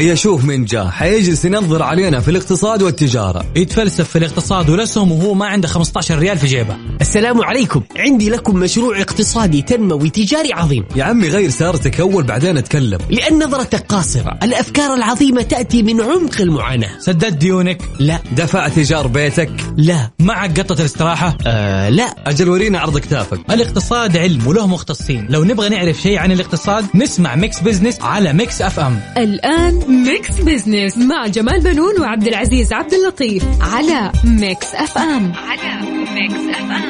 هيا شوف من جاء حيجلس ينظر علينا في الاقتصاد والتجارة. يتفلسف في الاقتصاد والاسهم وهو ما عنده 15 ريال في جيبه. السلام عليكم. عندي لكم مشروع اقتصادي تنموي تجاري عظيم. يا عمي غير سيارتك أول بعدين أتكلم. لأن نظرتك قاصرة. الأفكار العظيمة تأتي من عمق المعاناة. سددت ديونك؟ لا. دفعت إيجار بيتك؟ لا. معك قطة الاستراحة؟ آه لا. أجل ورينا عرض كتافك الاقتصاد علم وله مختصين. لو نبغى نعرف شيء عن الاقتصاد نسمع Mix Business على Mix FM. الآن Mix Business مع جمال بنون وعبد العزيز عبد اللطيف على Mix FM. على Mix FM.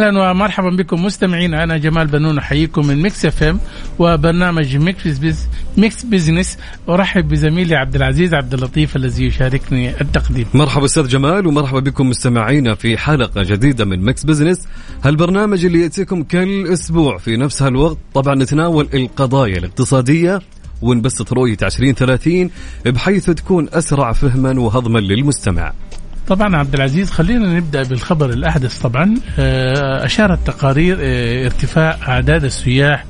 أهلا ومرحبا بكم مستمعين. أنا جمال بنون أحييكم من Mix FM وبرنامج Mix Bus Mix Business أرحب بزميلي عبد العزيز عبد اللطيف الذي يشاركني التقديم. مرحبا أستاذ جمال ومرحبا بكم مستمعينا في حلقة جديدة من Mix Business هالبرنامج اللي يأتيكم كل أسبوع في نفس هالوقت. طبعا نتناول القضايا الاقتصادية ونبسط رؤية 2030 بحيث تكون أسرع فهما وهضما للمستمع. طبعا عبد العزيز خلينا نبدأ بالخبر الأحدث طبعا. آه، أشارت تقارير آه، ارتفاع أعداد السياح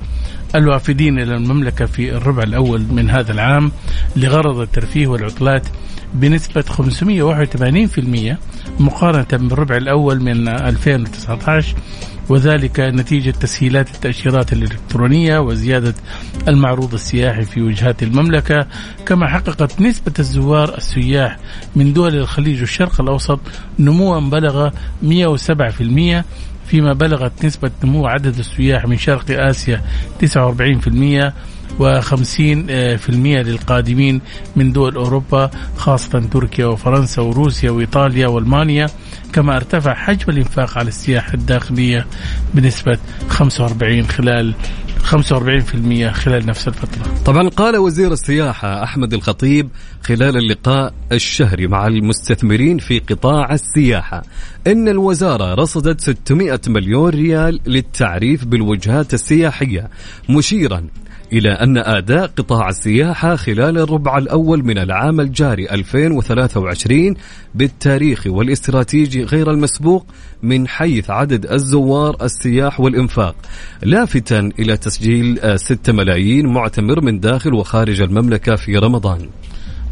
الوافدين إلى المملكة في الربع الأول من هذا العام لغرض الترفيه والعطلات بنسبة 581% مقارنة بالربع الأول من 2019 وذلك نتيجة تسهيلات التأشيرات الإلكترونية وزيادة المعروض السياحي في وجهات المملكة كما حققت نسبة الزوار السياح من دول الخليج والشرق الأوسط نموا بلغ 107% فيما بلغت نسبة نمو عدد السياح من شرق آسيا 49% و50% للقادمين من دول أوروبا خاصة تركيا وفرنسا وروسيا وإيطاليا وألمانيا. كما ارتفع حجم الإنفاق على السياحة الداخلية بنسبة 45 خلال 45% خلال نفس الفترة. طبعا قال وزير السياحة أحمد الخطيب خلال اللقاء الشهري مع المستثمرين في قطاع السياحة إن الوزارة رصدت 600 مليون ريال للتعريف بالوجهات السياحية مشيرا إلى أن أداء قطاع السياحة خلال الربع الأول من العام الجاري 2023 بالتاريخ والاستراتيجي غير المسبوق من حيث عدد الزوار السياح والإنفاق لافتا إلى تسجيل 6 ملايين معتمر من داخل وخارج المملكة في رمضان.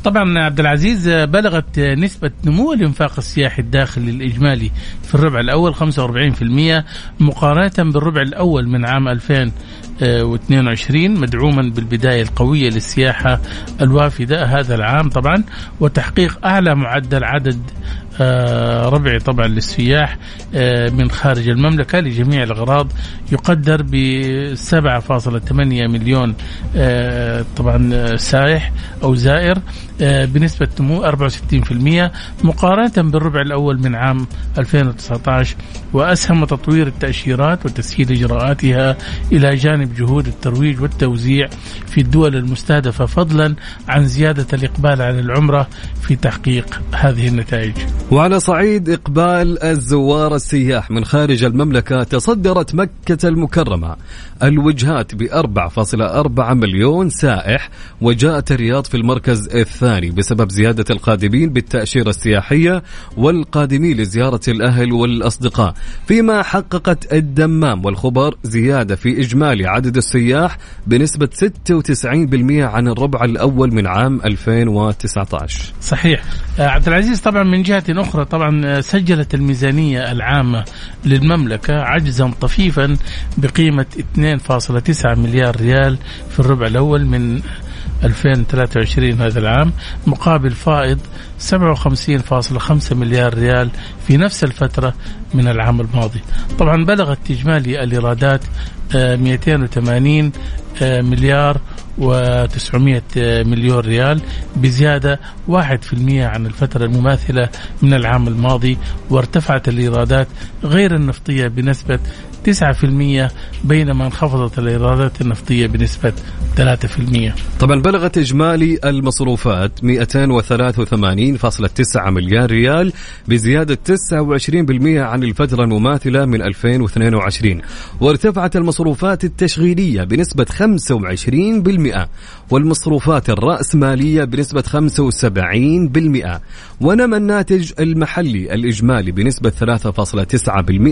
طبعا عبد العزيز بلغت نسبة نمو الإنفاق السياحي الداخلي الإجمالي في الربع الأول 45% مقارنة بالربع الأول من عام 2022 مدعوما بالبداية القوية للسياحة الوافدة هذا العام طبعا وتحقيق أعلى معدل عدد آه، ربعي طبعا للسياح آه، من خارج المملكة لجميع الأغراض يقدر ب 7.8 مليون آه، طبعا سائح أو زائر. بنسبة نمو 64% مقارنة بالربع الأول من عام 2019 وأسهم تطوير التأشيرات وتسهيل إجراءاتها إلى جانب جهود الترويج والتوزيع في الدول المستهدفة فضلا عن زيادة الإقبال على العمرة في تحقيق هذه النتائج. وعلى صعيد إقبال الزوار السياح من خارج المملكة تصدرت مكة المكرمة الوجهات ب 4.4 مليون سائح وجاءت الرياض في المركز الثاني بسبب زيادة القادمين بالتأشيرة السياحية والقادمين لزيارة الأهل والأصدقاء فيما حققت الدمام والخبر زيادة في إجمالي عدد السياح بنسبة 96% عن الربع الأول من عام 2019 صحيح. آه، عبد العزيز طبعا من جهة أخرى طبعا آه، سجلت الميزانية العامة للمملكة عجزا طفيفا بقيمة 2.9 مليار ريال في الربع الأول من 2023 هذا العام مقابل فائض 57.5 مليار ريال في نفس الفترة من العام الماضي. طبعا بلغت إجمالي الإيرادات آه، 280 آه، مليار و900 مليون ريال بزيادة 1% عن الفترة المماثلة من العام الماضي وارتفعت الإيرادات غير النفطية بنسبة 9% بينما انخفضت الإيرادات النفطية بنسبة 3% طبعا بلغت إجمالي المصروفات 283.9 مليار ريال بزيادة 29% عن الفترة المماثلة من 2022 وارتفعت المصروفات التشغيلية بنسبة 25% والمصروفات الرأسمالية بنسبة 75% ونمى الناتج المحلي الإجمالي بنسبة 3.9%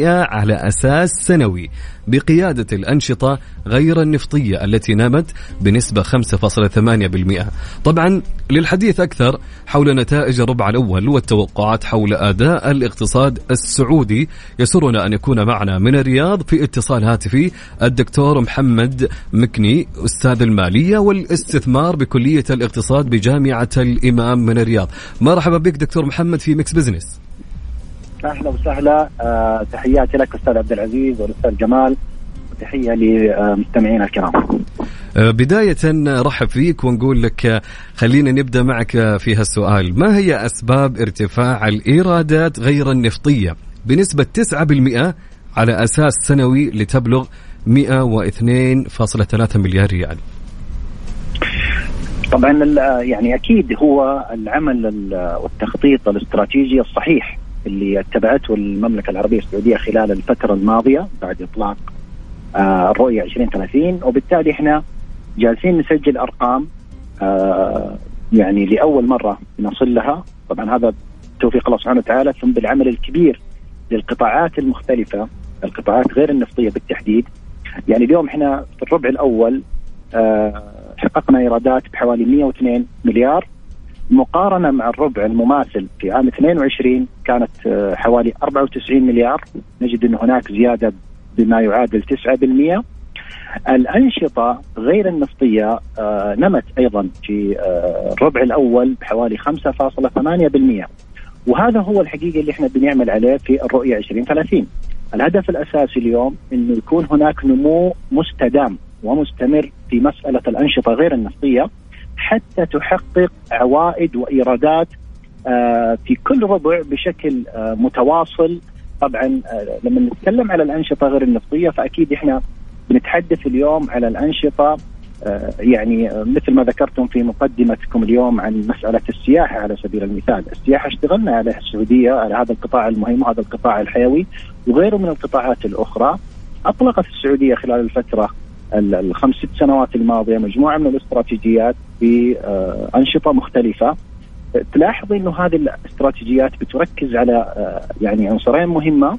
على أساس سنوي بقيادة الأنشطة غير النفطية التي نمت بنسبة 5.8% طبعا للحديث أكثر حول نتائج الربع الأول والتوقعات حول أداء الاقتصاد السعودي يسرنا أن يكون معنا من الرياض في اتصال هاتفي الدكتور محمد مكني أستاذ المالية والاستثمار بكلية الاقتصاد بجامعة الإمام من الرياض. مرحبا بك دكتور محمد في Mix Business. أهلا وسهلا. آه تحياتي لك أستاذ عبد العزيز والأستاذ جمال. وتحيه لمستمعينا الكرام. آه بداية رحب فيك ونقول لك آه، خلينا نبدأ معك في هالسؤال، ما هي أسباب ارتفاع الإيرادات غير النفطية؟ بنسبة 9% على أساس سنوي لتبلغ 102.3 مليار ريال؟ طبعا يعني أكيد هو العمل والتخطيط الاستراتيجي الصحيح اللي اتبعته المملكة العربية السعودية خلال الفترة الماضية بعد إطلاق آه، الرؤية 2030 وبالتالي إحنا جالسين نسجل أرقام آه، يعني لأول مرة نصل لها. طبعا هذا توفيق الله سبحانه وتعالى ثم بالعمل الكبير للقطاعات المختلفة القطاعات غير النفطية بالتحديد. يعني اليوم إحنا في الربع الأول آه، حققنا ايرادات بحوالي 102 مليار. مقارنة مع الربع المماثل في عام 22 كانت آه، حوالي 94 مليار. نجد أن هناك زيادة بما يعادل 9% الأنشطة غير النفطية آه، نمت أيضا في آه، الربع الأول بحوالي 5.8% وهذا هو الحقيقة اللي إحنا بنعمل عليه في الرؤية 2030 الهدف الأساسي اليوم أنه يكون هناك نمو مستدام. ومستمر في مسألة الأنشطة غير النفطية حتى تحقق عوائد وإيرادات آه، في كل ربع بشكل آه، متواصل طبعا آه، لما نتكلم على الأنشطة غير النفطية فأكيد إحنا بنتحدث اليوم على الأنشطة يعني مثل ما ذكرتم في مقدمتكم اليوم عن مسألة السياحة على سبيل المثال، السياحة اشتغلنا عليها السعودية على هذا القطاع المهم وهذا القطاع الحيوي وغيره من القطاعات الأخرى. أطلقت السعودية خلال الفترة الخمس ست سنوات الماضية مجموعة من الاستراتيجيات بأنشطة مختلفة. تلاحظ إنه هذه الاستراتيجيات بتركز على آه، يعني عنصرين مهمة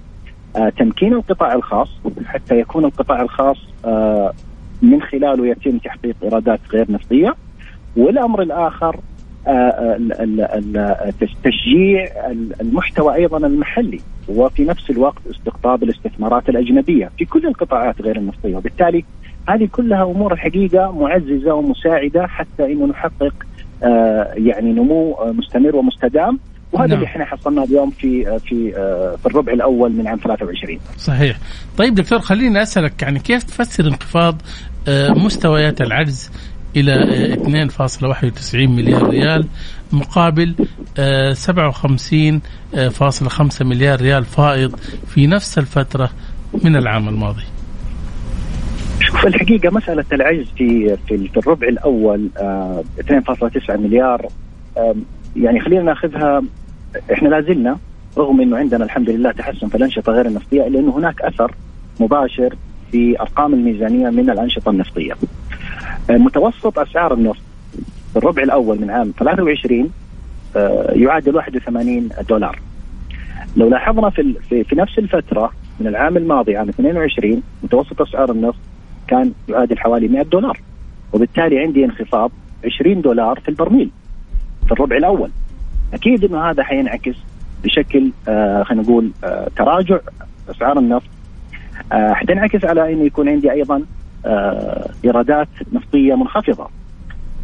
آه، تمكين القطاع الخاص حتى يكون القطاع الخاص آه، من خلاله يتم تحقيق إيرادات غير نفطية. والأمر الآخر تشجيع المحتوى أيضا المحلي وفي نفس الوقت استقطاب الاستثمارات الأجنبية في كل القطاعات غير النفطية. وبالتالي هذه كلها أمور الحقيقة معززة ومساعدة حتى إنه نحقق آه يعني نمو آه مستمر ومستدام. وهذا نعم. اللي إحنا حصلناه اليوم في آه، في في الربع الأول من عام 23 صحيح. طيب دكتور خليني أسألك يعني كيف تفسر انخفاض مستويات العجز إلى 2.91 آه، مليار ريال مقابل 57.5 مليار ريال فائض في نفس الفترة من العام الماضي؟ شوف الحقيقة مسألة العجز في في, في الربع الأول آه 2.9 مليار آه يعني خلينا ناخذها إحنا لا زلنا رغم إنه عندنا الحمد لله تحسن في الأنشطة غير النفطية الا انه هناك أثر مباشر في أرقام الميزانية من الأنشطة النفطية. آه متوسط أسعار النفط في الربع الأول من عام 23 آه يعادل 81 دولار. لو لاحظنا في في, في نفس الفترة من العام الماضي عام 22 متوسط أسعار النفط كان يعادل حوالي 100 دولار. وبالتالي عندي انخفاض 20 دولار في البرميل في الربع الأول. أكيد إنه هذا حينعكس بشكل آه خلينا نقول آه تراجع أسعار النفط. آه حتنعكس على انه يكون عندي أيضا آه إيرادات نفطية منخفضة.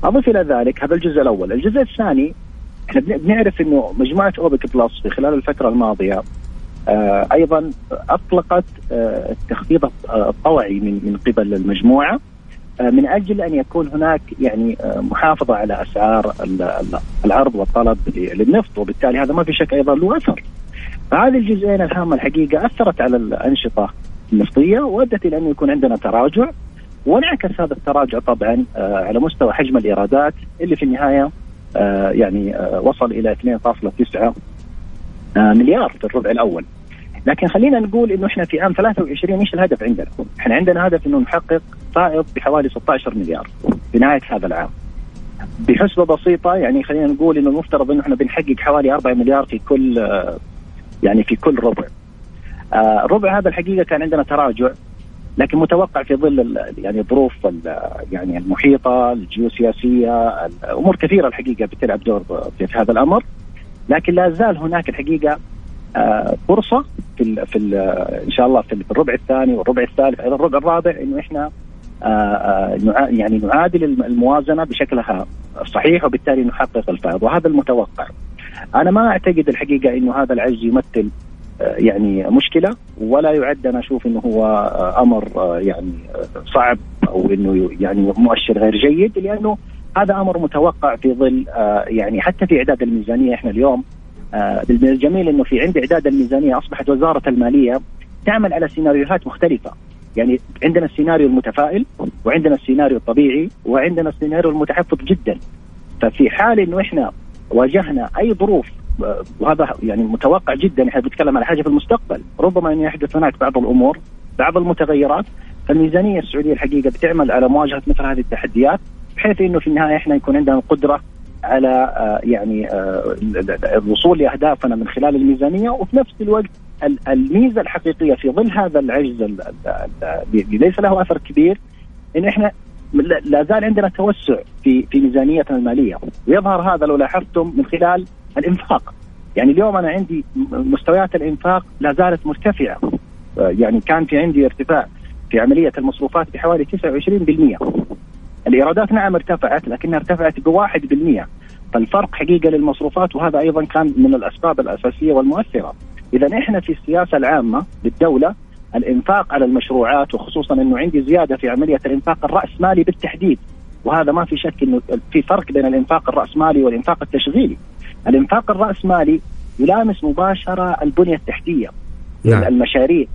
اضف إلى ذلك هذا الجزء الأول. الجزء الثاني إحنا بنعرف إنه مجموعة أوبك بلس في خلال الفترة الماضية أيضا أطلقت آه، التخفيض الطوعي من من قبل المجموعة آه، من أجل أن يكون هناك يعني محافظة على أسعار العرض والطلب للنفط وبالتالي هذا ما في شك أيضا له أثر. فهذه الجزئين الهامة الحقيقة أثرت على الأنشطة النفطية وأدت إلى انه يكون عندنا تراجع وانعكس هذا التراجع طبعا آه، على مستوى حجم الإيرادات اللي في النهاية آه، يعني آه، وصل إلى 2.9 مليار في الربع الأول. لكن خلينا نقول إنه إحنا في عام 23 إيش الهدف عندنا؟ إحنا عندنا هدف إنه نحقق فائض بحوالي 16 مليار في نهاية هذا العام. بحسبة بسيطة يعني خلينا نقول إنه المفترض إنه إحنا بنحقق حوالي 4 مليار في كل يعني في كل ربع. الربع هذا الحقيقة كان عندنا تراجع لكن متوقع في ظل يعني الظروف يعني المحيطة الجيوسياسية أمور كثيرة الحقيقة بتلعب دور في هذا الأمر لكن لا زال هناك الحقيقة آه، فرصة في ال في ال إن شاء الله في الربع الثاني والربع الثالث أيضا الربع الرابع إنه إحنا آه، آه، يعني نعادل الموازنة بشكلها الصحيح وبالتالي نحقق الفائض وهذا المتوقع. أنا ما أعتقد الحقيقة إنه هذا العجز يمثل يعني مشكلة ولا يعد أنا أشوف إنه هو أمر يعني صعب أو إنه يعني مؤشر غير جيد لأنه هذا أمر متوقع في ظل يعني حتى في إعداد الميزانية إحنا اليوم من الجميل إنه في عند إعداد الميزانية أصبحت وزارة المالية تعمل على سيناريوهات مختلفة. يعني عندنا السيناريو المتفائل وعندنا السيناريو الطبيعي وعندنا السيناريو المتحفظ جدا. ففي حال إنه إحنا واجهنا أي ظروف وهذا يعني متوقع جدا إحنا بنتكلم على حاجة في المستقبل. ربما أن يحدث هناك بعض الأمور بعض المتغيرات. فالميزانية السعودية الحقيقة بتعمل على مواجهة مثل هذه التحديات. بحيث إنه في النهاية إحنا يكون عندنا القدرة على آه، يعني آه، الوصول لأهدافنا من خلال الميزانية وفي نفس الوقت الميزة الحقيقية في ظل هذا العجز اللي ليس له أثر كبير إن إحنا لا زال عندنا توسع في في ميزانيتنا المالية. ويظهر هذا لو لاحظتم من خلال الإنفاق. يعني اليوم أنا عندي مستويات الإنفاق لا زالت مرتفعة. يعني كان في عندي ارتفاع في عملية المصروفات بحوالي 29% الإيرادات نعم ارتفعت لكنها ارتفعت ب 1% فالفرق حقيقة للمصروفات وهذا أيضا كان من الأسباب الأساسية والمؤثرة. اذا إحنا في السياسة العامة للدولة الإنفاق على المشروعات وخصوصا إنه عندي زيادة في عملية الإنفاق الرأسمالي بالتحديد. وهذا ما في شك إنه في فرق بين الإنفاق الرأسمالي والإنفاق التشغيلي. الإنفاق الرأسمالي يلامس مباشرة البنية التحتية نعم. المشاريع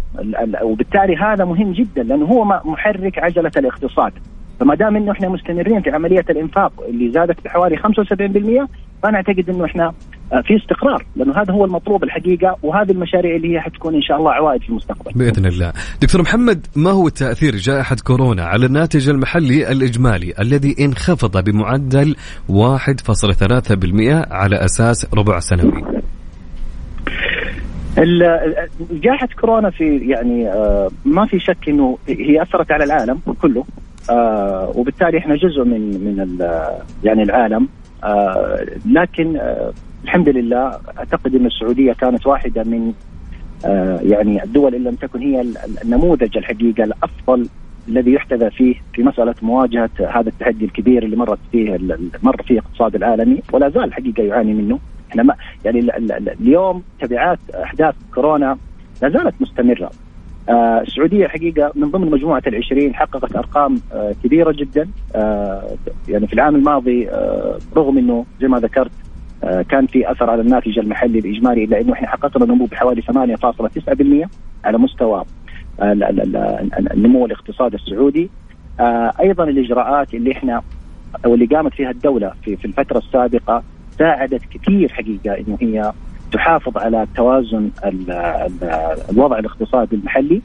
وبالتالي هذا مهم جدا لأنه هو محرك عجلة الاقتصاد. فما دام إنه إحنا مستمرين في عملية الإنفاق اللي زادت بحوالي 75% فأنا أعتقد إنه إحنا آه، في استقرار لأنه هذا هو المطلوب الحقيقة وهذه المشاريع اللي هي حتكون إن شاء الله عوائد في المستقبل. بإذن الله. دكتور محمد ما هو تاثير جائحة كورونا على الناتج المحلي الإجمالي الذي انخفض بمعدل 1.3% على أساس ربع سنوي؟ جائحة كورونا في يعني آه، ما في شك إنه هي أثرت على العالم كله آه وبالتالي إحنا جزء من من يعني العالم. آه لكن آه الحمد لله أعتقد إن السعودية كانت واحدة من آه يعني الدول إن لم تكن هي النموذج الحقيقة الأفضل الذي يحتذى فيه في مسألة مواجهة هذا التحدي الكبير اللي مرت فيه مر فيه الاقتصاد العالمي. ولا زال الحقيقة يعاني منه. إحنا ما يعني اليوم تبعات أحداث كورونا لا زالت مستمرة. آه السعودية حقيقة من ضمن مجموعة العشرين حققت أرقام آه كبيرة جدا. آه يعني في العام الماضي رغم إنه زي ما ذكرت كان في أثر على الناتج المحلي الإجمالي إلا إنه إحنا حققنا نمو بحوالي 8.9% على مستوى النمو الاقتصادي السعودي. أيضا الإجراءات اللي إحنا أو اللي قامت فيها الدولة في الفترة السابقة ساعدت كثير حقيقة إنه هي تحافظ على توازن الوضع الاقتصادي المحلي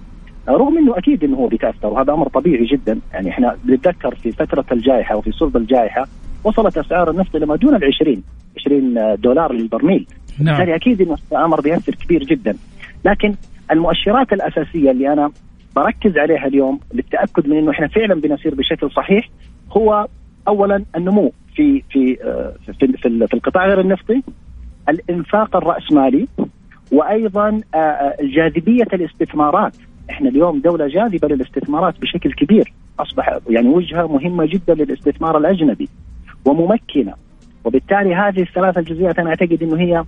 رغم إنه أكيد إنه هو بيتاثر وهذا أمر طبيعي جدا. يعني إحنا بنتذكر في فترة الجائحة وفي صلب الجائحة وصلت أسعار النفط إلى ما دون ال 20 20 دولار للبرميل. نعم. بالتالي أكيد إنه أمر بيأثر كبير جدا. لكن المؤشرات الأساسية اللي أنا بركز عليها اليوم للتأكد من إنه إحنا فعلا بنسير بشكل صحيح هو اولا النمو في في آه، في, في, في القطاع غير النفطي الإنفاق الرأسمالي وأيضا آه، آه، جاذبية الاستثمارات. إحنا اليوم دولة جاذبة للاستثمارات بشكل كبير. أصبح يعني وجهة مهمة جدا للاستثمار الأجنبي وممكنة. وبالتالي هذه الثلاث الجزئيات أنا أعتقد إنه هي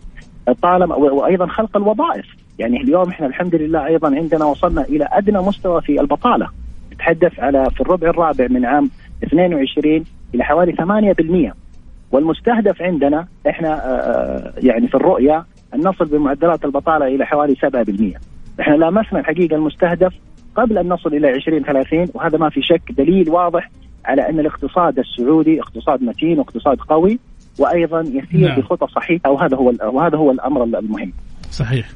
طالما وأيضا خلق الوظائف. يعني اليوم إحنا الحمد لله أيضا عندنا وصلنا إلى أدنى مستوى في البطالة. نتحدث على في الربع الرابع من عام 22 إلى حوالي 8% والمستهدف عندنا إحنا آه، آه، يعني في الرؤية أن نصل بمعدلات البطالة إلى حوالي 7%. إحنا لامسنا الحقيقة المستهدف قبل أن نصل إلى 2030 وهذا ما في شك دليل واضح على أن الاقتصاد السعودي اقتصاد متين واقتصاد قوي وأيضا يسير نعم. بخطى صحيحة وهذا هو وهذا هو الأمر المهم. صحيح.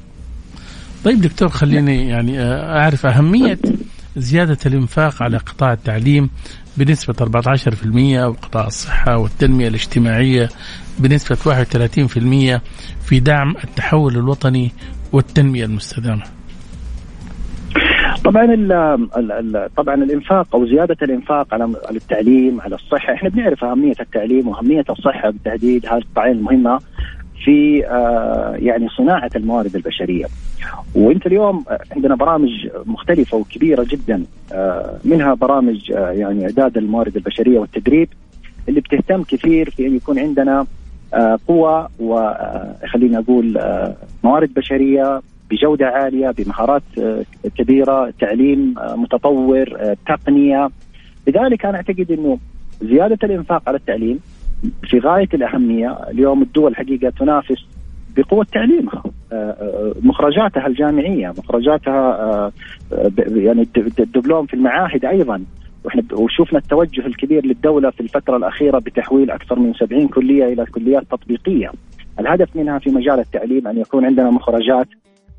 طيب دكتور خليني يعني آه، أعرف أهمية زيادة الإنفاق على قطاع التعليم بنسبة 14% وقطاع الصحة والتنمية الاجتماعية بنسبة 31% في دعم التحول الوطني والتنمية المستدامة. طبعا ال ال طبعا الإنفاق أو زيادة الإنفاق على التعليم على الصحة إحنا بنعرف أهمية التعليم وأهمية الصحة بالتحديد هذه القطاعين المهمة في آه يعني صناعة الموارد البشرية. وانت اليوم عندنا برامج مختلفة وكبيرة جدا آه منها برامج آه يعني إعداد الموارد البشرية والتدريب اللي بتهتم كثير في أن يكون عندنا قوة وخلينا أقول موارد بشرية بجودة عالية بمهارات كبيرة تعليم متطور تقنية. لذلك أنا أعتقد إنه زيادة الإنفاق على التعليم في غاية الأهمية اليوم الدول حقيقة تنافس بقوة تعليمها. مخرجاتها الجامعية مخرجاتها يعني الدبلوم في المعاهد أيضا. وإحنا وشوفنا التوجه الكبير للدولة في الفترة الأخيرة بتحويل أكثر من 70 كلية إلى كليات تطبيقية. الهدف منها في مجال التعليم أن يكون عندنا مخرجات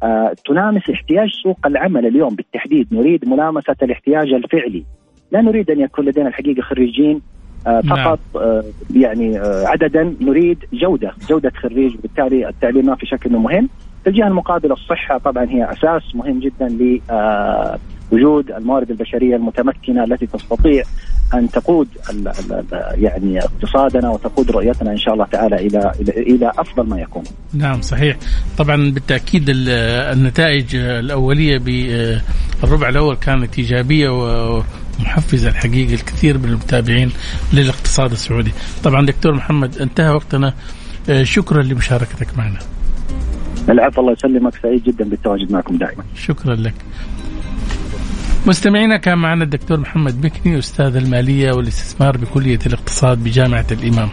آه، تلامس احتياج سوق العمل اليوم بالتحديد. نريد ملامسة الاحتياج الفعلي. لا نريد أن يكون لدينا الحقيقة خريجين آه،. فقط نعم. يعني عددا نريد جودة جودة خريج وبالتالي التعليم ما في شك أنه مهم في الجهة المقابلة الصحة طبعا هي أساس مهم جدا لوجود الموارد البشرية المتمكنة التي تستطيع أن تقود يعني اقتصادنا وتقود رؤيتنا إن شاء الله تعالى إلى إلى إلى أفضل ما يكون. نعم صحيح، طبعا بالتأكيد النتائج الأولية بالربع الأول كانت إيجابية ومحفزه الحقيقة الكثير من المتابعين للاقتصاد السعودي. طبعا دكتور محمد انتهى وقتنا شكرا لمشاركتك معنا. العفو الله يسلمك سعيد جدا بالتواجد معكم دائما. شكرا لك. مستمعينا كان معنا الدكتور محمد بكني أستاذ المالية والاستثمار بكلية الاقتصاد بجامعة الإمام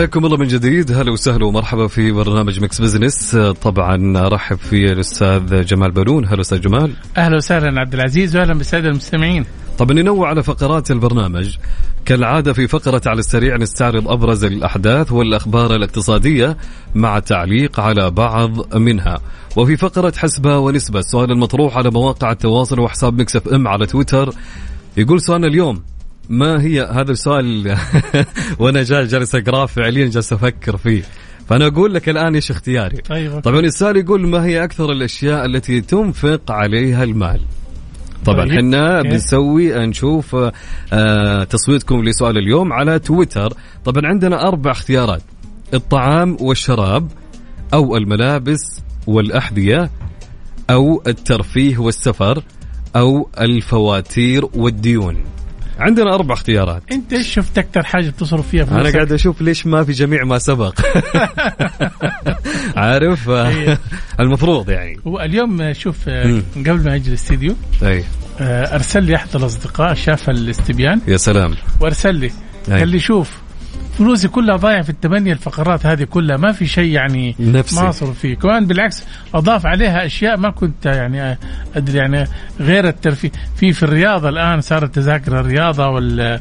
حياكم الله من جديد. هلا وسهلا ومرحبا في برنامج Mix Business طبعا ارحب في الأستاذ جمال بنون هلا أستاذ جمال. أهلا وسهلا عبد العزيز واهلا بالسادة المستمعين. طبعا ننوع على فقرات البرنامج. كالعادة في فقرة على السريع نستعرض أبرز الأحداث والأخبار الاقتصادية مع تعليق على بعض منها. وفي فقرة حسبة ونسبة السؤال المطروح على مواقع التواصل وحساب Mix FM على تويتر. يقول سؤالنا اليوم ما هي هذا السؤال وأنا جالس اقراه فعليا جالس أفكر فيه. فأنا أقول لك الآن إيش اختياري؟ طيب طبعا السؤال يقول ما هي أكثر الأشياء التي تنفق عليها المال؟ طبعا طيب. إحنا بنسوي نشوف آه تصويتكم لسؤال اليوم على تويتر. طبعا عندنا أربع اختيارات الطعام والشراب أو الملابس والأحذية أو الترفيه والسفر أو الفواتير والديون. عندنا أربع اختيارات. أنت إيش شفت أكثر حاجة تصرف فيها فلوسك؟ أنا قاعد أشوف ليش ما في جميع ما سبق. عارف؟ إيه. المفروض يعني. هو اليوم شوف آه، قبل ما أجي الاستديو آه، أرسل لي أحد الأصدقاء شاف الاستبيان. يا سلام. وأرسل لي قال لي شوف فلوسي كلها ضايعة في الثمانيه الفقرات هذه كلها. ما في شيء يعني نفسي. ما أصرف فيه. كمان بالعكس أضاف عليها أشياء ما كنت يعني أدري يعني غير الترفيه. في في الرياضة الآن صارت تذاكر الرياضة وال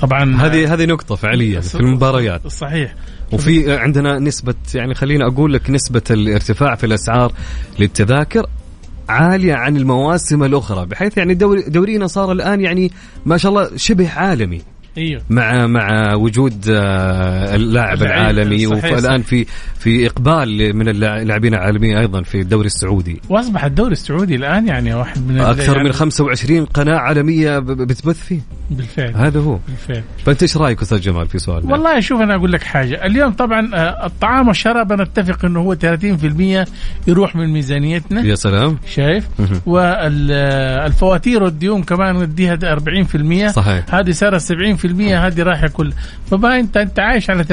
طبعا هذه هذه نقطة فعليا في المباريات. صحيح. وفي عندنا نسبة يعني خليني أقول لك نسبة الارتفاع في الأسعار للتذاكر عالية عن المواسم الأخرى بحيث يعني دوري دورينا صار الآن يعني ما شاء الله شبه عالمي. أيوه مع مع وجود آه، اللاعب العالمي والان. في في إقبال من اللاعبين العالميين أيضا في الدوري السعودي. وأصبح الدوري السعودي الآن يعني واحد من أكثر يعني من 25 قناة عالمية بتبث فيه. بالفعل. هذا هو. بالفعل. فأنت إيش رأيك أستاذ جمال في سؤال والله شوف أنا أقول لك حاجة. اليوم طبعا آه، الطعام والشراب أنا أتفق إنه هو 30% يروح من ميزانيتنا. يا سلام. شايف؟ والفواتير والديون كمان نديها 40% صحيح. هذه صارت 70% هذه رايحة كل فما انت أنت عايش على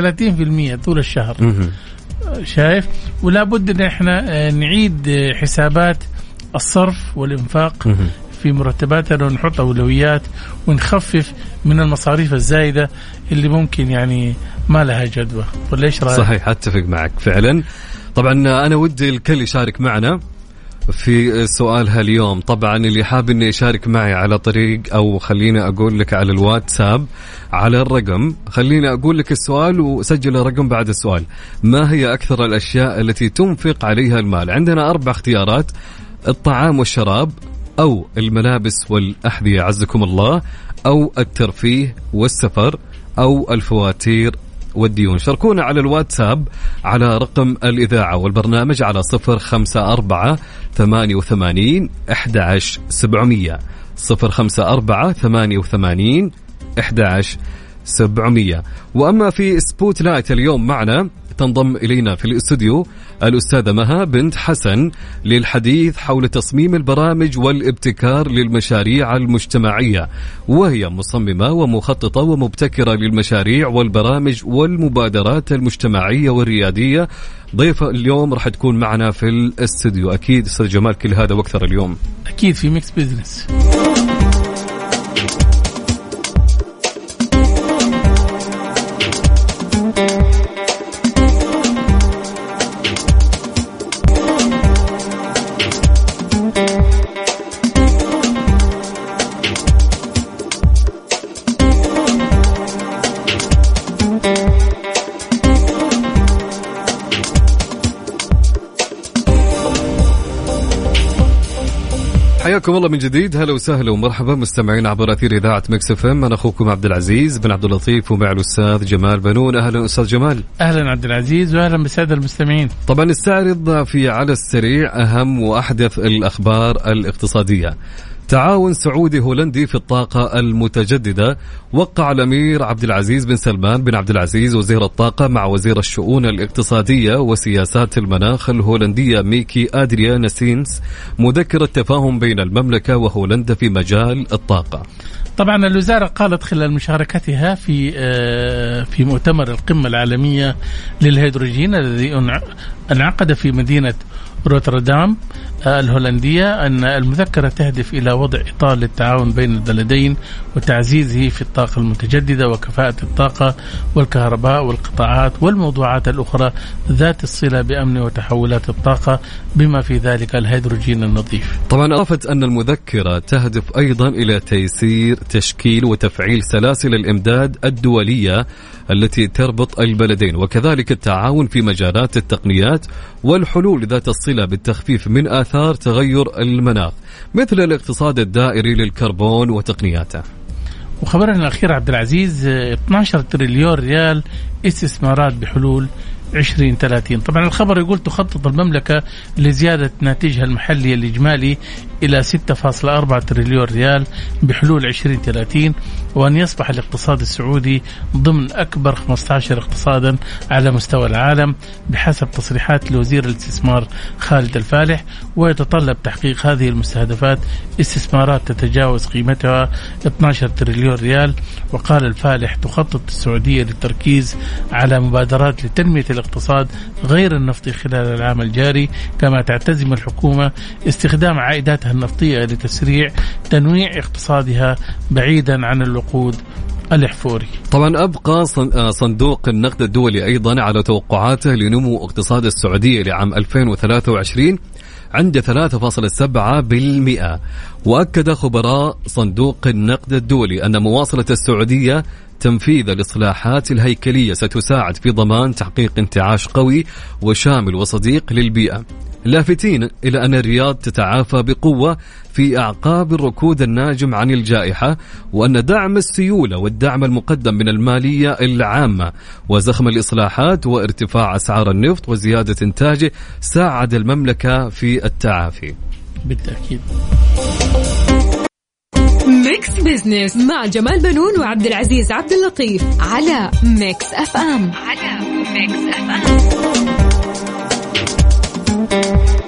30% طول الشهر. شايف ولا بد إن إحنا آه، نعيد آه، حسابات الصرف والإنفاق. في مرتباتنا ونحط أولويات ونخفف من المصاريف الزايدة اللي ممكن يعني ما لها جدوى ولا إيش رأيك؟ صحيح أتفق معك فعلا طبعا أنا ودي الكل يشارك معنا في سؤالها اليوم طبعا اللي حاب إنه يشارك معي على طريق أو خليني أقول لك على الواتساب على الرقم. خليني أقول لك السؤال وسجل الرقم بعد السؤال. ما هي أكثر الأشياء التي تنفق عليها المال؟ عندنا أربع اختيارات الطعام والشراب أو الملابس والأحذية عزكم الله أو الترفيه والسفر أو الفواتير والديون. شاركونا على الواتساب على رقم الإذاعة والبرنامج على صفر خمسة أربعة ثمانية وثمانين أحد سبعمية. صفر خمسة أربعة ثمانية وثمانين أحد سبعمية. وأما في spotlight اليوم معنا تنضم إلينا في الاستوديو الأستاذة مها بنت حسن للحديث حول تصميم البرامج والابتكار للمشاريع المجتمعية وهي مصممة ومخططة ومبتكرة للمشاريع والبرامج والمبادرات المجتمعية والريادية. ضيفة اليوم راح تكون معنا في الاستوديو. أكيد أستاذ جمال كل هذا وأكثر اليوم. أكيد في ميكس بزنس حياكم الله من جديد. هلا وسهلا ومرحبا مستمعين عبر أثير إذاعة Mix FM. أنا أخوكم عبد العزيز بن عبد اللطيف ومع الأستاذ جمال بنون. أهلا أستاذ جمال. أهلا عبد العزيز واهلا بالساده المستمعين. طبعا نستعرض في على السريع أهم وأحدث الأخبار الاقتصادية. تعاون سعودي هولندي في الطاقة المتجددة. وقع الأمير عبد العزيز بن سلمان بن عبد العزيز وزير الطاقة مع وزير الشؤون الاقتصادية وسياسات المناخ الهولندية ميكي أدريانسينس مذكرة تفاهم بين المملكة وهولندا في مجال الطاقة. طبعا الوزارة قالت خلال مشاركتها في آه، في مؤتمر القمة العالمية للهيدروجين الذي أنع- انعقد في مدينة روتردام آه، الهولندية أن المذكرة تهدف إلى وضع إطار للتعاون بين البلدين وتعزيزه في الطاقة المتجددة وكفاءة الطاقة والكهرباء والقطاعات والموضوعات الأخرى ذات الصلة بأمن وتحولات الطاقة بما في ذلك الهيدروجين النظيف. طبعا أضافت أن المذكرة تهدف أيضا إلى تيسير تشكيل وتفعيل سلاسل الإمداد الدولية التي تربط البلدين وكذلك التعاون في مجالات التقنيات والحلول ذات الصلة بالتخفيف من آثار تغير المناخ مثل الاقتصاد الدائري للكربون وتقنياته. وخبرنا الأخير عبد العزيز آه، 12 تريليون ريال استثمارات بحلول 2030 طبعا الخبر يقول تخطط المملكة لزيادة ناتجها المحلي الإجمالي إلى 6.4 تريليون ريال بحلول 2030 وأن يصبح الاقتصاد السعودي ضمن أكبر 15 اقتصادا على مستوى العالم بحسب تصريحات لوزير الاستثمار خالد الفالح ويتطلب تحقيق هذه المستهدفات استثمارات تتجاوز قيمتها 12 تريليون ريال. وقال الفالح تخطط السعودية للتركيز على مبادرات لتنمية الاقتصاد غير النفطي خلال العام الجاري كما تعتزم الحكومة استخدام عائداتها النفطية لتسريع تنويع اقتصادها بعيدا عن الوقود الأحفوري. طبعا أبقى آه، صندوق النقد الدولي أيضا على توقعاته لنمو اقتصاد السعودية لعام 2023 عند 3.7% وأكد خبراء صندوق النقد الدولي أن مواصلة السعودية تنفيذ الإصلاحات الهيكلية ستساعد في ضمان تحقيق انتعاش قوي وشامل وصديق للبيئة. لافتين إلى أن الرياض تتعافى بقوة في أعقاب الركود الناجم عن الجائحة وأن دعم السيولة والدعم المقدم من المالية العامة وزخم الإصلاحات وارتفاع أسعار النفط وزيادة إنتاجه ساعد المملكة في التعافي. بالتأكيد. Mix Business مع جمال بنون وعبد العزيز عبد اللطيف على Mix FM. على Mix FM. thank you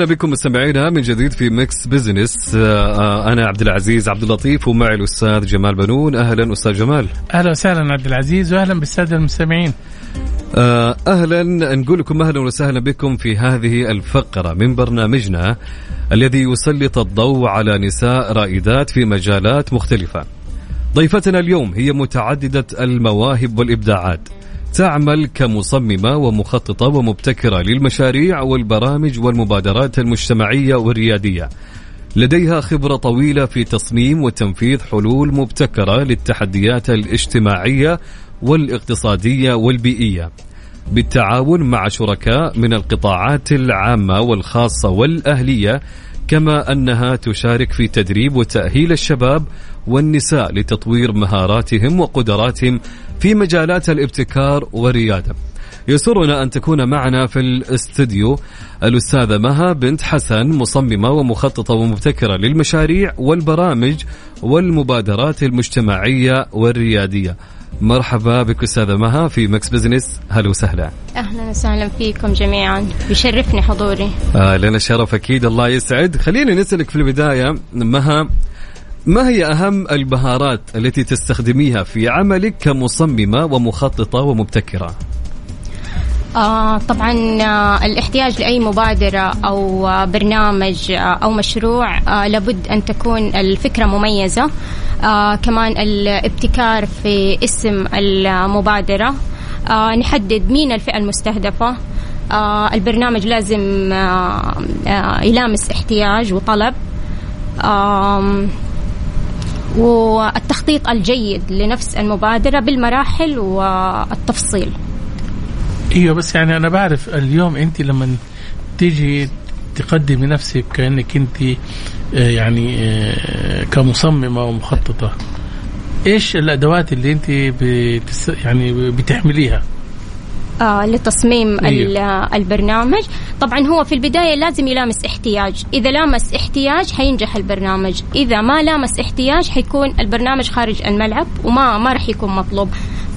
أهلا بكم مستمعينا من جديد في Mix Business آه، آه، أنا عبد العزيز عبد اللطيف ومعي الأستاذ جمال بنون. أهلا أستاذ جمال. أهلا وسهلا عبد العزيز وأهلا بالسادة المستمعين. آه، أهلا. نقول لكم أهلا وسهلا بكم في هذه الفقرة من برنامجنا الذي يسلط الضوء على نساء رائدات في مجالات مختلفة. ضيفتنا اليوم هي متعددة المواهب والإبداعات. تعمل كمصممة ومخططة ومبتكرة للمشاريع والبرامج والمبادرات المجتمعية والريادية. لديها خبرة طويلة في تصميم وتنفيذ حلول مبتكرة للتحديات الاجتماعية والاقتصادية والبيئية. بالتعاون مع شركاء من القطاعات العامة والخاصة والأهلية كما أنها تشارك في تدريب وتأهيل الشباب والنساء لتطوير مهاراتهم وقدراتهم في مجالات الابتكار والريادة. يسرنا أن تكون معنا في الاستديو الأستاذة مها بنت حسن مصممة ومخططة ومبتكرة للمشاريع والبرامج والمبادرات المجتمعية والريادية. مرحبا بك أستاذة مها في Mix Business. هلا وسهلا. أهلا وسهلا فيكم جميعا. يشرفني حضوري. آه لنا شرف أكيد. الله يسعد. خلينا نسألك في البداية مها ما هي أهم المهارات التي تستخدميها في عملك كمصممة ومخططة ومبتكرة؟ آه طبعا آه الاحتياج لأي مبادرة أو آه برنامج آه أو مشروع آه لابد أن تكون الفكرة مميزة. آه كمان الابتكار في اسم المبادرة. آه نحدد مين الفئة المستهدفة. آه البرنامج لازم آه آه يلامس احتياج وطلب. آه والتخطيط الجيد لنفس المبادرة بالمراحل والتفصيل. إيوه بس يعني أنا بعرف اليوم أنت لما تيجي تقدمي نفسك كأنك أنت آه، يعني آه، كمصممة ومخططة إيش الأدوات اللي أنت بتس يعني بتحمليها؟ لتصميم أيوه. ال- البرنامج. طبعا هو في البداية لازم يلامس احتياج. إذا لامس احتياج حينجح البرنامج. إذا ما لامس احتياج حيكون البرنامج خارج الملعب وما ما راح يكون مطلوب.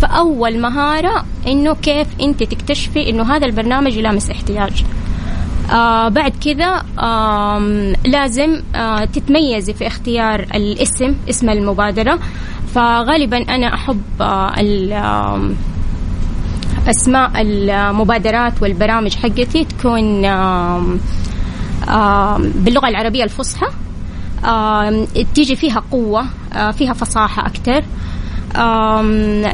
فأول مهارة إنه كيف أنت تكتشفي إنه هذا البرنامج يلامس احتياج. آه بعد كذا آم، لازم آه تتميزي في اختيار الاسم اسم المبادرة. فغالبا أنا أحب آه أسماء المبادرات والبرامج حقتي تكون باللغة العربية الفصحى. تيجي فيها قوة آه، فيها فصاحة أكثر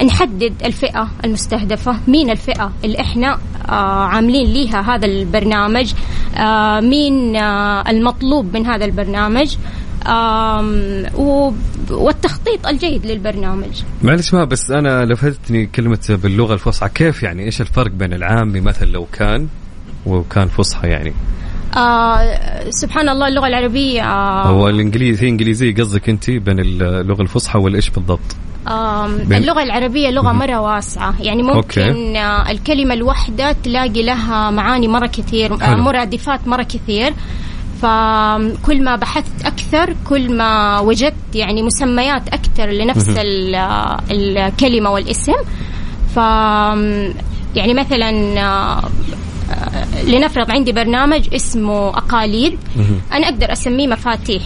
نحدد الفئة المستهدفة مين الفئة اللي إحنا آه، عاملين ليها هذا البرنامج آه، مين المطلوب من هذا البرنامج. والتخطيط الجيد للبرنامج. معلش ما بس أنا لفتني كلمة باللغة الفصحى. كيف يعني؟ إيش الفرق بين العامي مثلا لو كان وكان فصحى يعني؟ آه سبحان الله اللغة العربية آه هو الإنجليزي هي إنجليزية قصدك أنت بين اللغة الفصحى والإيش بالضبط؟ بين- اللغة العربية لغة مرة واسعة. يعني ممكن أوكي. آه، الكلمة الواحدة تلاقي لها معاني مرة كثير آه، حلو. مرادفات مرة كثير. فكل ما بحثت أكثر كل ما وجدت يعني مسميات أكثر لنفس ال- الكلمة والاسم. ف يعني مثلا آه، آه، لنفرض عندي برنامج اسمه أقاليد. أنا أقدر أسميه مفاتيح.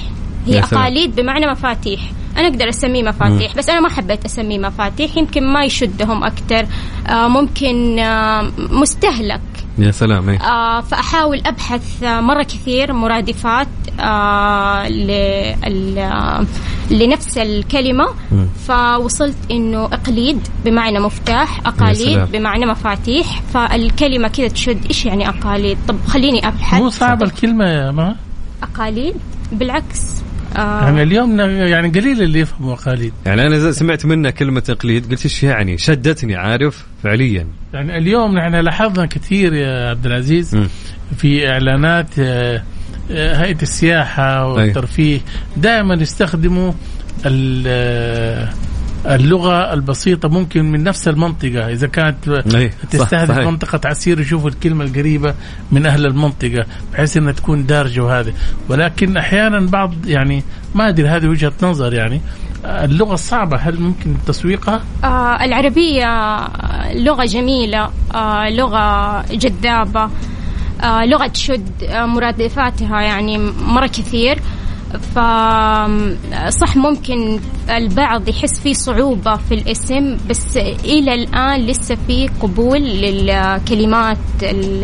هي. أقاليد بمعنى مفاتيح. أنا أقدر أسميه مفاتيح بس أنا ما حبيت أسميه مفاتيح. يمكن ما يشدهم أكثر. آه ممكن مستهلك. يا سلام إيه. آه فأحاول أبحث مرة كثير مرادفات آه آه، لنفس الكلمة. مم. فوصلت إنه أقليد بمعنى مفتاح أقاليد. بمعنى مفاتيح. فالكلمة كذا تشد إيش يعني أقاليد؟ طب خليني أبحث. مو صعبة الكلمة يا ما أقاليد؟ بالعكس. آه. يعني اليوم يعني قليل اللي يفهموا اقاليد يعني أنا سمعت منه كلمة تقليد قلت إيش يعني؟ شدتني عارف؟ فعليا. يعني اليوم نحن لاحظنا كثير يا عبد العزيز مم. في إعلانات آه، آه، هيئة السياحة والترفيه دائما يستخدموا ال- آه، اللغة البسيطة ممكن من نفس المنطقة إذا كانت صح، تستهدف. منطقة عسير يشوفوا الكلمة القريبة من أهل المنطقة بحيث إنها تكون دارجة وهذه ولكن أحيانا بعض يعني ما أدري هذه وجهة نظر يعني آه، اللغة الصعبه هل ممكن تسويقها؟ آه العربية لغة جميلة آه لغة جذابة آه لغة تشد آه مرادفاتها يعني مرة كثير ف صح ممكن البعض يحس في صعوبة في الاسم بس إلى الآن لسه في قبول للكلمات ال-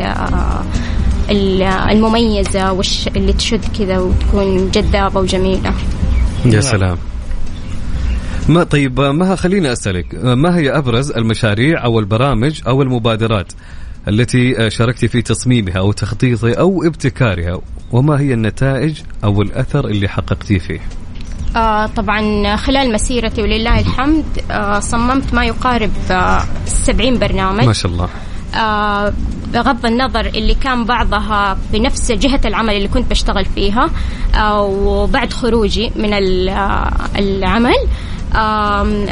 ال- المميزة والش اللي تشد كذا وتكون جذابة وجميلة. يا سلام. ما طيب ما خليني أسألك. ما هي أبرز المشاريع أو البرامج أو المبادرات التي شاركت في تصميمها أو تخطيطها أو ابتكارها؟ وما هي النتائج أو الأثر اللي حققتيه فيه؟ آه طبعا خلال مسيرتي ولله الحمد آه صممت ما يقارب آه 70 برنامج. ما شاء الله. آه بغض النظر اللي كان بعضها في نفس جهة العمل اللي كنت بشتغل فيها آه وبعد خروجي من آه، العمل.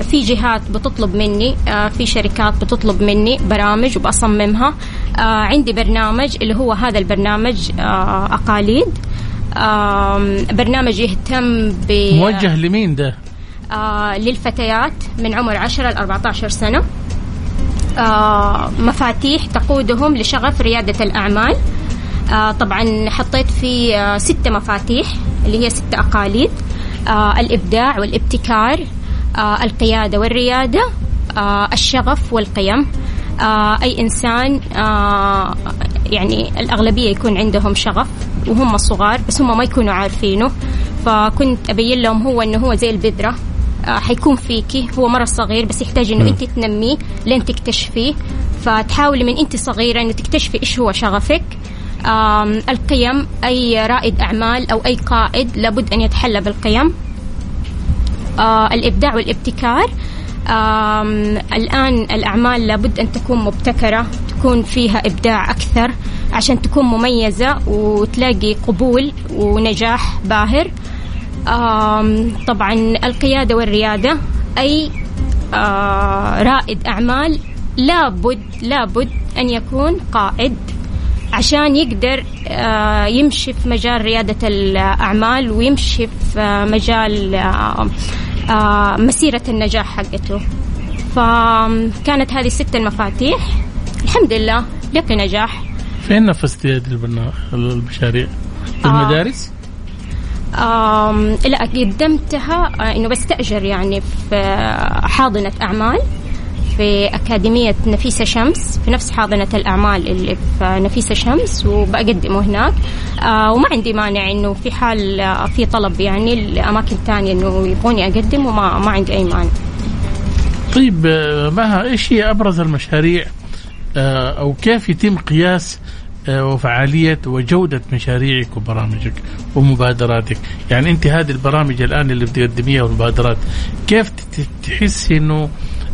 في جهات بتطلب مني في شركات بتطلب مني برامج وبصممها عندي برنامج اللي هو هذا البرنامج أقاليد. برنامج يهتم ب موجه لمين ده؟ للفتيات من عمر 10 ل 14 سنة. مفاتيح تقودهم لشغف ريادة الأعمال. طبعا حطيت فيه آه ستة مفاتيح اللي هي ستة أقاليد. الإبداع والابتكار. القيادة والريادة آه الشغف والقيم. آه أي إنسان آه يعني الأغلبية يكون عندهم شغف وهم صغار بس هم ما يكونوا عارفينه. فكنت أبين لهم هو إنه هو زي البذرة. آه، حيكون فيكي. هو مرة صغير بس يحتاج إنه أنت تنميه لين تكتشفيه. فتحاولي من أنت صغيرة إنه تكتشفي إيش هو شغفك. القيم أي رائد أعمال أو أي قائد لابد أن يتحلى بالقيم. آه، الإبداع والابتكار. آم، الآن الأعمال لابد أن تكون مبتكرة تكون فيها إبداع أكثر عشان تكون مميزة وتلاقي قبول ونجاح باهر. طبعا القيادة والريادة أي آه، رائد أعمال لابد لابد أن يكون قائد عشان يقدر آه، يمشي في مجال ريادة الأعمال ويمشي في مجال آه، مسيرة النجاح حقته فكانت هذه ست المفاتيح الحمد لله لقى نجاح فين نفذت هذه المشاريع؟ في آه. المدارس؟ لا قدمتها آه، إنه بستأجر يعني في آه، حاضنة أعمال في أكاديمية نفيسة شمس في نفس حاضنة الأعمال اللي في نفيسة شمس وبقدمه هناك. آه وما عندي مانع إنه في حال آه، في طلب يعني لأماكن تانية إنه يبغوني أقدم وما ما عندي أي مانع. طيب آه، مها إيش هي أبرز المشاريع أو كيف يتم قياس وفعالية وجودة مشاريعك وبرامجك ومبادراتك؟ يعني أنت هذه البرامج الآن اللي بتقدميها والمبادرات كيف تحسي آه،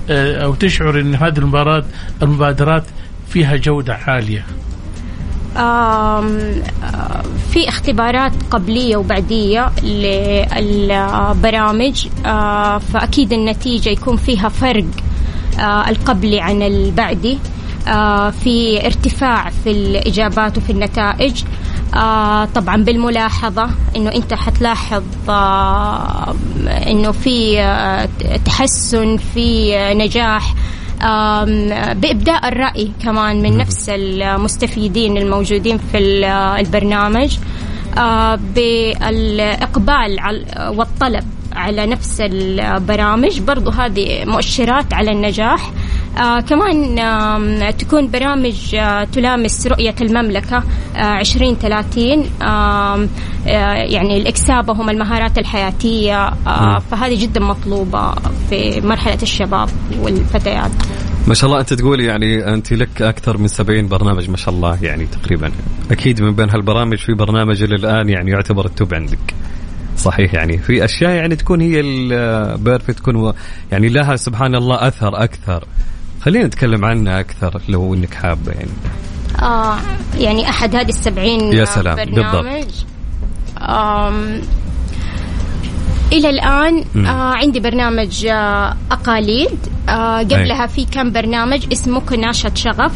أو تشعر إن هذه المبادرات المبادرات فيها جودة عالية. آه، في اختبارات قبلية وبعدية للبرامج آه، فأكيد النتيجة يكون فيها فرق آه، القبلي عن البعدي آه، في ارتفاع في الإجابات وفي النتائج. آه، طبعا بالملاحظة إنه أنت حتلاحظ آه، إنه في آه، تحسن في آه، نجاح. بإبداء الرأي كمان من نفس المستفيدين الموجودين في ال- البرنامج. آه، بالإقبال والطلب على نفس البرامج. برضو هذه مؤشرات على النجاح. آه كمان آه تكون برامج آه تلامس رؤية المملكة آه 2030 آه آه يعني إكسابهم المهارات الحياتية آه فهذه جدا مطلوبة في مرحلة الشباب والفتيات. ما شاء الله أنت تقول يعني أنت لك أكثر من 70 برنامج ما شاء الله يعني تقريبا. أكيد من بين هالبرامج في برنامج إلى الآن يعني يعتبر ال top عندك. صحيح يعني. في أشياء يعني تكون هي ال perfect تكون يعني لها سبحان الله أثر أكثر. خلينا نتكلم عنها أكثر لو إنك حابة يعني. آه يعني أحد هذه السبعين يا سلام، برنامج. بالضبط. آم إلى الآن آه عندي برنامج آه أقاليد. آه قبلها في كم برنامج اسمه كناشة شغف.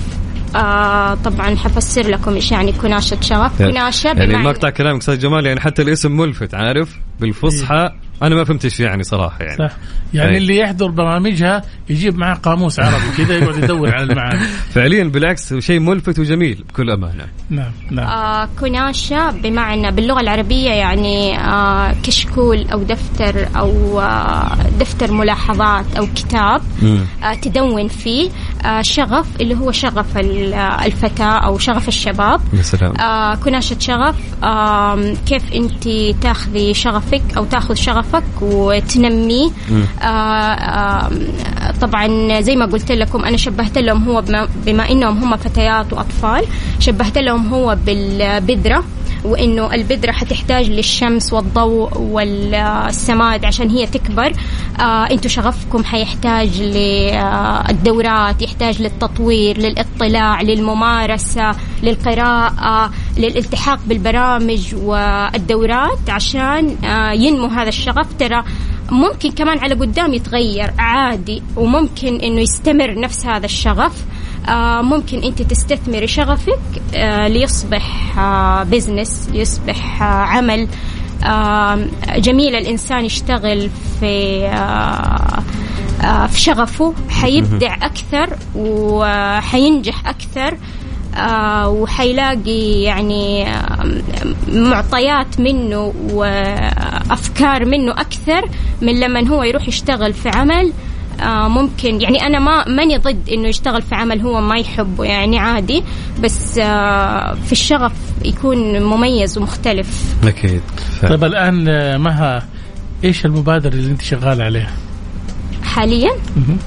آه طبعا حفسر لكم إيش يعني كناشة شغف. كناشة يعني بمعنى مقطع كلامك أستاذ جمال يعني حتى الاسم ملفت عارف؟ بالفصحى أنا ما فهمت إيش يعني صراحة يعني. صح. يعني أي. اللي يحضر برامجها يجيب معاه قاموس عربي كذا يقعد يدور على المعاني. فعليا بالعكس شيء ملفت وجميل بكل أمانة. نعم نعم. آه كناشة بمعنى باللغة العربية يعني آه كشكول أو دفتر أو آه دفتر ملاحظات أو كتاب. آه تدون فيه. شغف اللي هو شغف آه، الفتاة أو شغف الشباب. يا سلام. آه كناشة شغف. آه كيف أنت تاخذي شغفك أو تاخذ شغفك وتنميه آه آه طبعا زي ما قلت لكم أنا شبهت لهم هو بما, بما أنهم هم فتيات وأطفال شبهت لهم هو بالبذرة. وإنه البذره حتحتاج للشمس والضوء والسماد عشان هي تكبر. آه أنتم شغفكم حيحتاج للدورات يحتاج للتطوير للاطلاع للممارسة للقراءة للالتحاق بالبرامج والدورات عشان آه ينمو هذا الشغف. ترى ممكن كمان على قدام يتغير عادي وممكن إنه يستمر نفس هذا الشغف. ممكن أنت تستثمري شغفك آه ليصبح آه بزنس ليصبح آه عمل. آه جميل الإنسان يشتغل في آه آه في شغفه حيبدع أكثر وحينجح أكثر آه وحيلاقي يعني آه معطيات منه وأفكار منه أكثر من لما هو يروح يشتغل في عمل. آه ممكن يعني أنا ما ماني ضد إنه يشتغل في عمل هو ما يحبه يعني عادي بس آه في الشغف يكون مميز ومختلف. أكيد. ف... طيب الآن آه، مها إيش المبادرة اللي أنت شغال عليها؟ حاليا؟ مهم.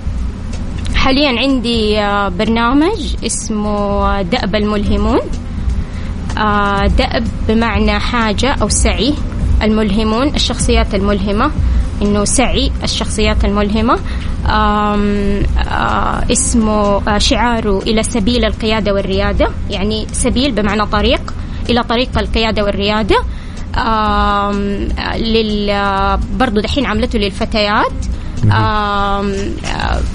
حاليا عندي آه، برنامج اسمه دأب الملهمون. آه، دأب بمعنى حاجة أو سعي الملهمون الشخصيات الملهمة. إنه سعي الشخصيات الملهمة. آه اسمه آه شعاره إلى سبيل القيادة والريادة. يعني سبيل بمعنى طريق إلى طريق القيادة والريادة. آم لل برضو دحين عملته للفتيات. آه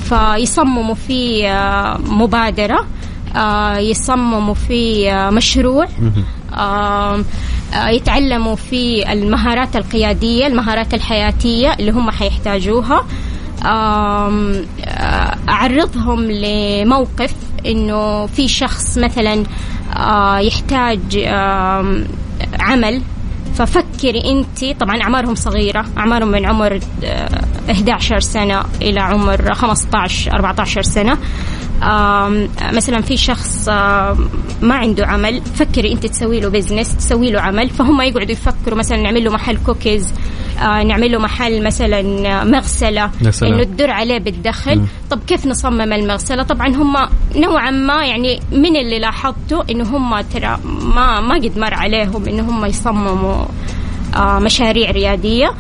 فيصمموا فيه آه مبادرة. آه يصمموا فيه آه مشروع. آه يتعلموا في المهارات القيادية المهارات الحياتية اللي هم حيحتاجوها. أعرضهم لموقف إنه في شخص مثلا يحتاج عمل. ففكري أنت طبعا أعمارهم صغيرة أعمارهم من عمر 11 سنة إلى عمر 15 14 سنة. مثلا في شخص ما عنده عمل فكري أنت تسوي له business تسوي له عمل فهم يقعدوا يفكروا مثلا نعمل له محل كوكيز نعمل له محل مثلا مغسلة إنه تدر عليه بالدخل. م. طب كيف نصمم المغسلة؟ طبعا هم نوعا ما يعني من اللي لاحظته إنه هم ترى ما ما قد مر عليهم انه هم يصمموا مشاريع ريادية.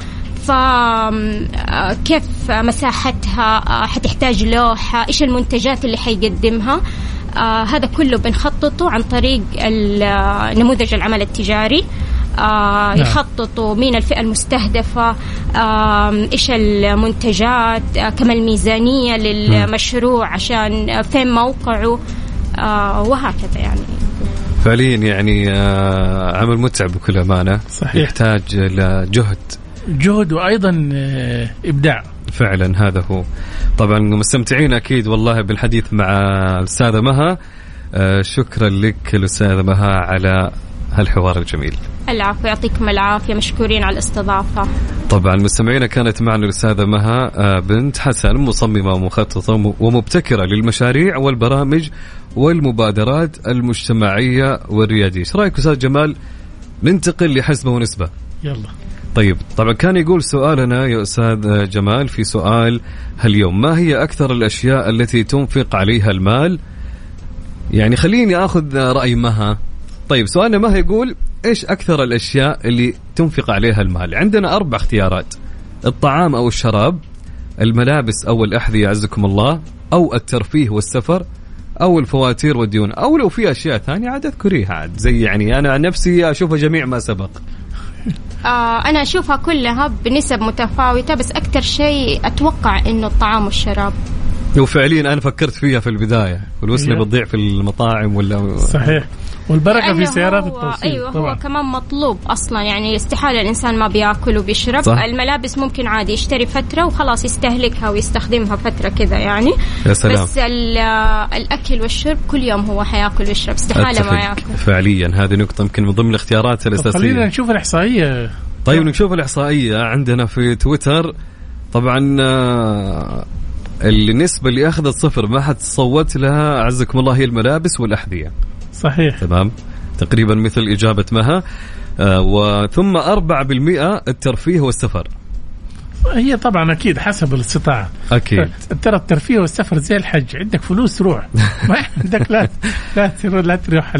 فكيف مساحتها حتحتاج لوحة إيش المنتجات اللي حيقدمها. آه هذا كله بنخططه عن طريق نموذج العمل التجاري. آه نعم. يخططوا مين الفئة المستهدفة آه إيش المنتجات آه كم الميزانية للمشروع عشان فين موقعه. آه وهكذا يعني. فعليا يعني آه عمل متعب بكل أمانة. صحيح. يحتاج لجهد جهد وأيضا إبداع. فعلا هذا هو. طبعا مستمتعين أكيد والله بالحديث مع الأستاذة مها. شكرا لك الأستاذة مها على هالحوار الجميل. العفو يعطيكم العافية مشكورين على الاستضافة. طبعا مستمعينا كانت معنا الأستاذة مها آه، بنت حسن مصممة ومخططة ومبتكرة للمشاريع والبرامج والمبادرات المجتمعية والريادية، إيش رأيك أستاذ جمال؟ ننتقل لحسبه ونسبة. يلا. طيب طبعا كان يقول سؤالنا يا أستاذ جمال في سؤال هاليوم ما هي أكثر الأشياء التي تنفق عليها المال؟ يعني خليني آخذ رأي مها. طيب سؤالنا مها يقول إيش أكثر الأشياء اللي تنفق عليها المال؟ عندنا أربع اختيارات. الطعام أو الشراب، الملابس أو الأحذية عزكم الله، أو الترفيه والسفر، أو الفواتير والديون، أو لو في أشياء ثانية عاد أذكريها عاد زي يعني أنا عن نفسي اشوفها جميع ما سبق. آه أنا أشوفها كلها بنسب متفاوتة بس أكثر شيء أتوقع إنه الطعام والشراب وفعليا أنا فكرت فيها في البداية فلوسنا أيوه. بتضيع في المطاعم ولا صحيح والبركة في لأنه سيارات التوصيل أيوه طبعا. هو كمان مطلوب أصلا يعني استحالة الإنسان ما بيأكل وبيشرب. صح. الملابس ممكن عادي يشتري فترة وخلاص يستهلكها ويستخدمها فترة كذا يعني. يا سلام. بس ال- الأكل والشرب كل يوم هو حيأكل ويشرب استحالة ما. يأكل. فعليا. هذه نقطة يمكن من ضمن الاختيارات طب خلينا الاساسيه نشوف الإحصائية. طيب نشوف الإحصائية عندنا في تويتر. طبعا آه، النسبة اللي أخذت صفر ما حد صوت لها. أعزكم الله هي الملابس والأحذية. صحيح. تمام. تقريبا مثل إجابة مها. آه، وثم 4% الترفيه والسفر. هي طبعا أكيد حسب الاستطاعة. أكيد. ترى الترفيه والسفر زي الحج. عندك فلوس روح ما عندك لا لا تروح لا تروح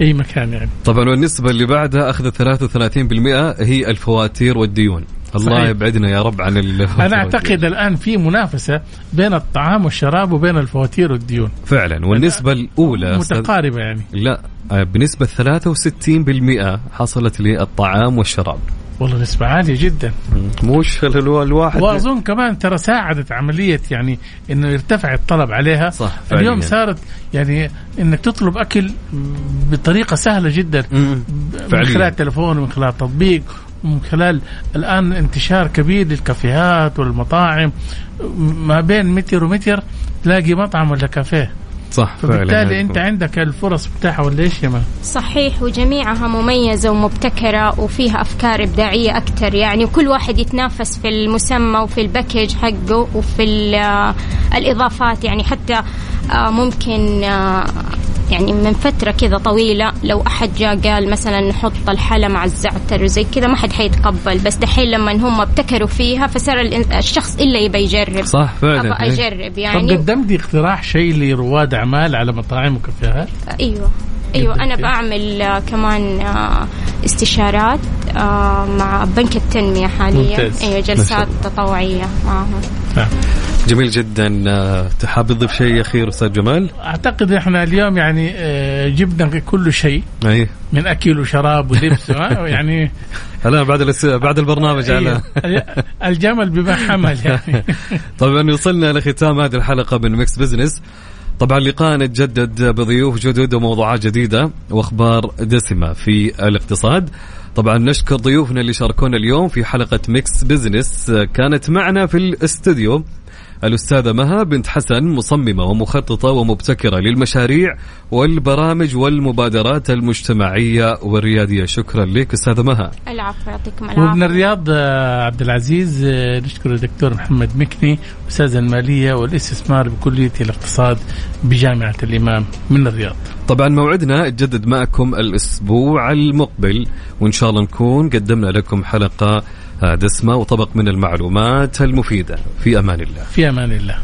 أي مكان يعني. طبعا والنسبة اللي بعدها أخذت 33% هي الفواتير والديون. الله صحيح. يبعدنا يا رب عن الفواتير أنا أعتقد الآن في منافسة بين الطعام والشراب وبين الفواتير والديون. فعلا. والنسبة الأولى أستاذ- متقاربة يعني. لا آه، بنسبة 63% حصلت للطعام والشراب. والله نسبة عالية جدا. مش الو- الواحد وأظن كمان ترى ساعدت عملية يعني إنه يرتفع الطلب عليها. صح، فعلياً. اليوم صارت يعني إنك تطلب أكل بطريقة سهلة جدا. مم. من فعلياً. خلال تلفون ومن خلال تطبيق ومن خلال الآن انتشار كبير للكافيهات والمطاعم ما بين متر ومتر تلاقي مطعم ولا كافيه. صح فعلا فبالتالي أنت عندك الفرص بتاعها ولا إيش يا؟ صحيح وجميعها مميزة ومبتكرة وفيها أفكار إبداعية أكثر يعني وكل واحد يتنافس في المسمى وفي الباكج حقه وفي آه، الإضافات. يعني حتى آه، ممكن آه، يعني من فترة كذا طويلة لو أحد جاء قال مثلا نحط الحلا مع الزعتر وزي كذا ما حد حيتقبل بس دحين لما هم ابتكروا فيها فصار الشخص إلا يبى يجرب صح فعلا أبغى إيه. أجرب طب يعني قدمتي اقتراح شيء لرواد أعمال على مطاعم وكافيهات؟ أيوه أيوه أنا. بعمل آه، كمان آه، استشارات آه، مع بنك التنمية حاليا ممتاز. أيوه جلسات. تطوعية معهم نعم. جميل جدا. آه، تحاب تضيف شيء أخير أستاذ جمال؟ أعتقد إحنا اليوم يعني آه، جبنا كل شيء. أي. من أكل وشراب ولبس ها؟ يعني. الآن بعد بعد البرنامج على. الجمل بما حمل يعني. طبعا وصلنا لختام هذه الحلقة من Mix Business طبعا لقاءنا يتجدد بضيوف جدد وموضوعات جديدة وأخبار دسمة في الاقتصاد. طبعا نشكر ضيوفنا اللي شاركونا اليوم في حلقة Mix Business كانت معنا في الاستوديو الأستاذة مها بنت حسن مصممة ومخططة ومبتكرة للمشاريع والبرامج والمبادرات المجتمعية والريادية. شكرا لك أستاذة مها. العفو يعطيكم ومن العافيه الرياض آه، عبد العزيز آه، نشكر الدكتور محمد مكني أستاذ المالية والاستثمار بكلية الاقتصاد بجامعة الإمام من الرياض. طبعا موعدنا يتجدد معكم الأسبوع المقبل وإن شاء الله نكون قدمنا لكم حلقة دسمه وطبق من المعلومات المفيدة. في أمان الله. في أمان الله.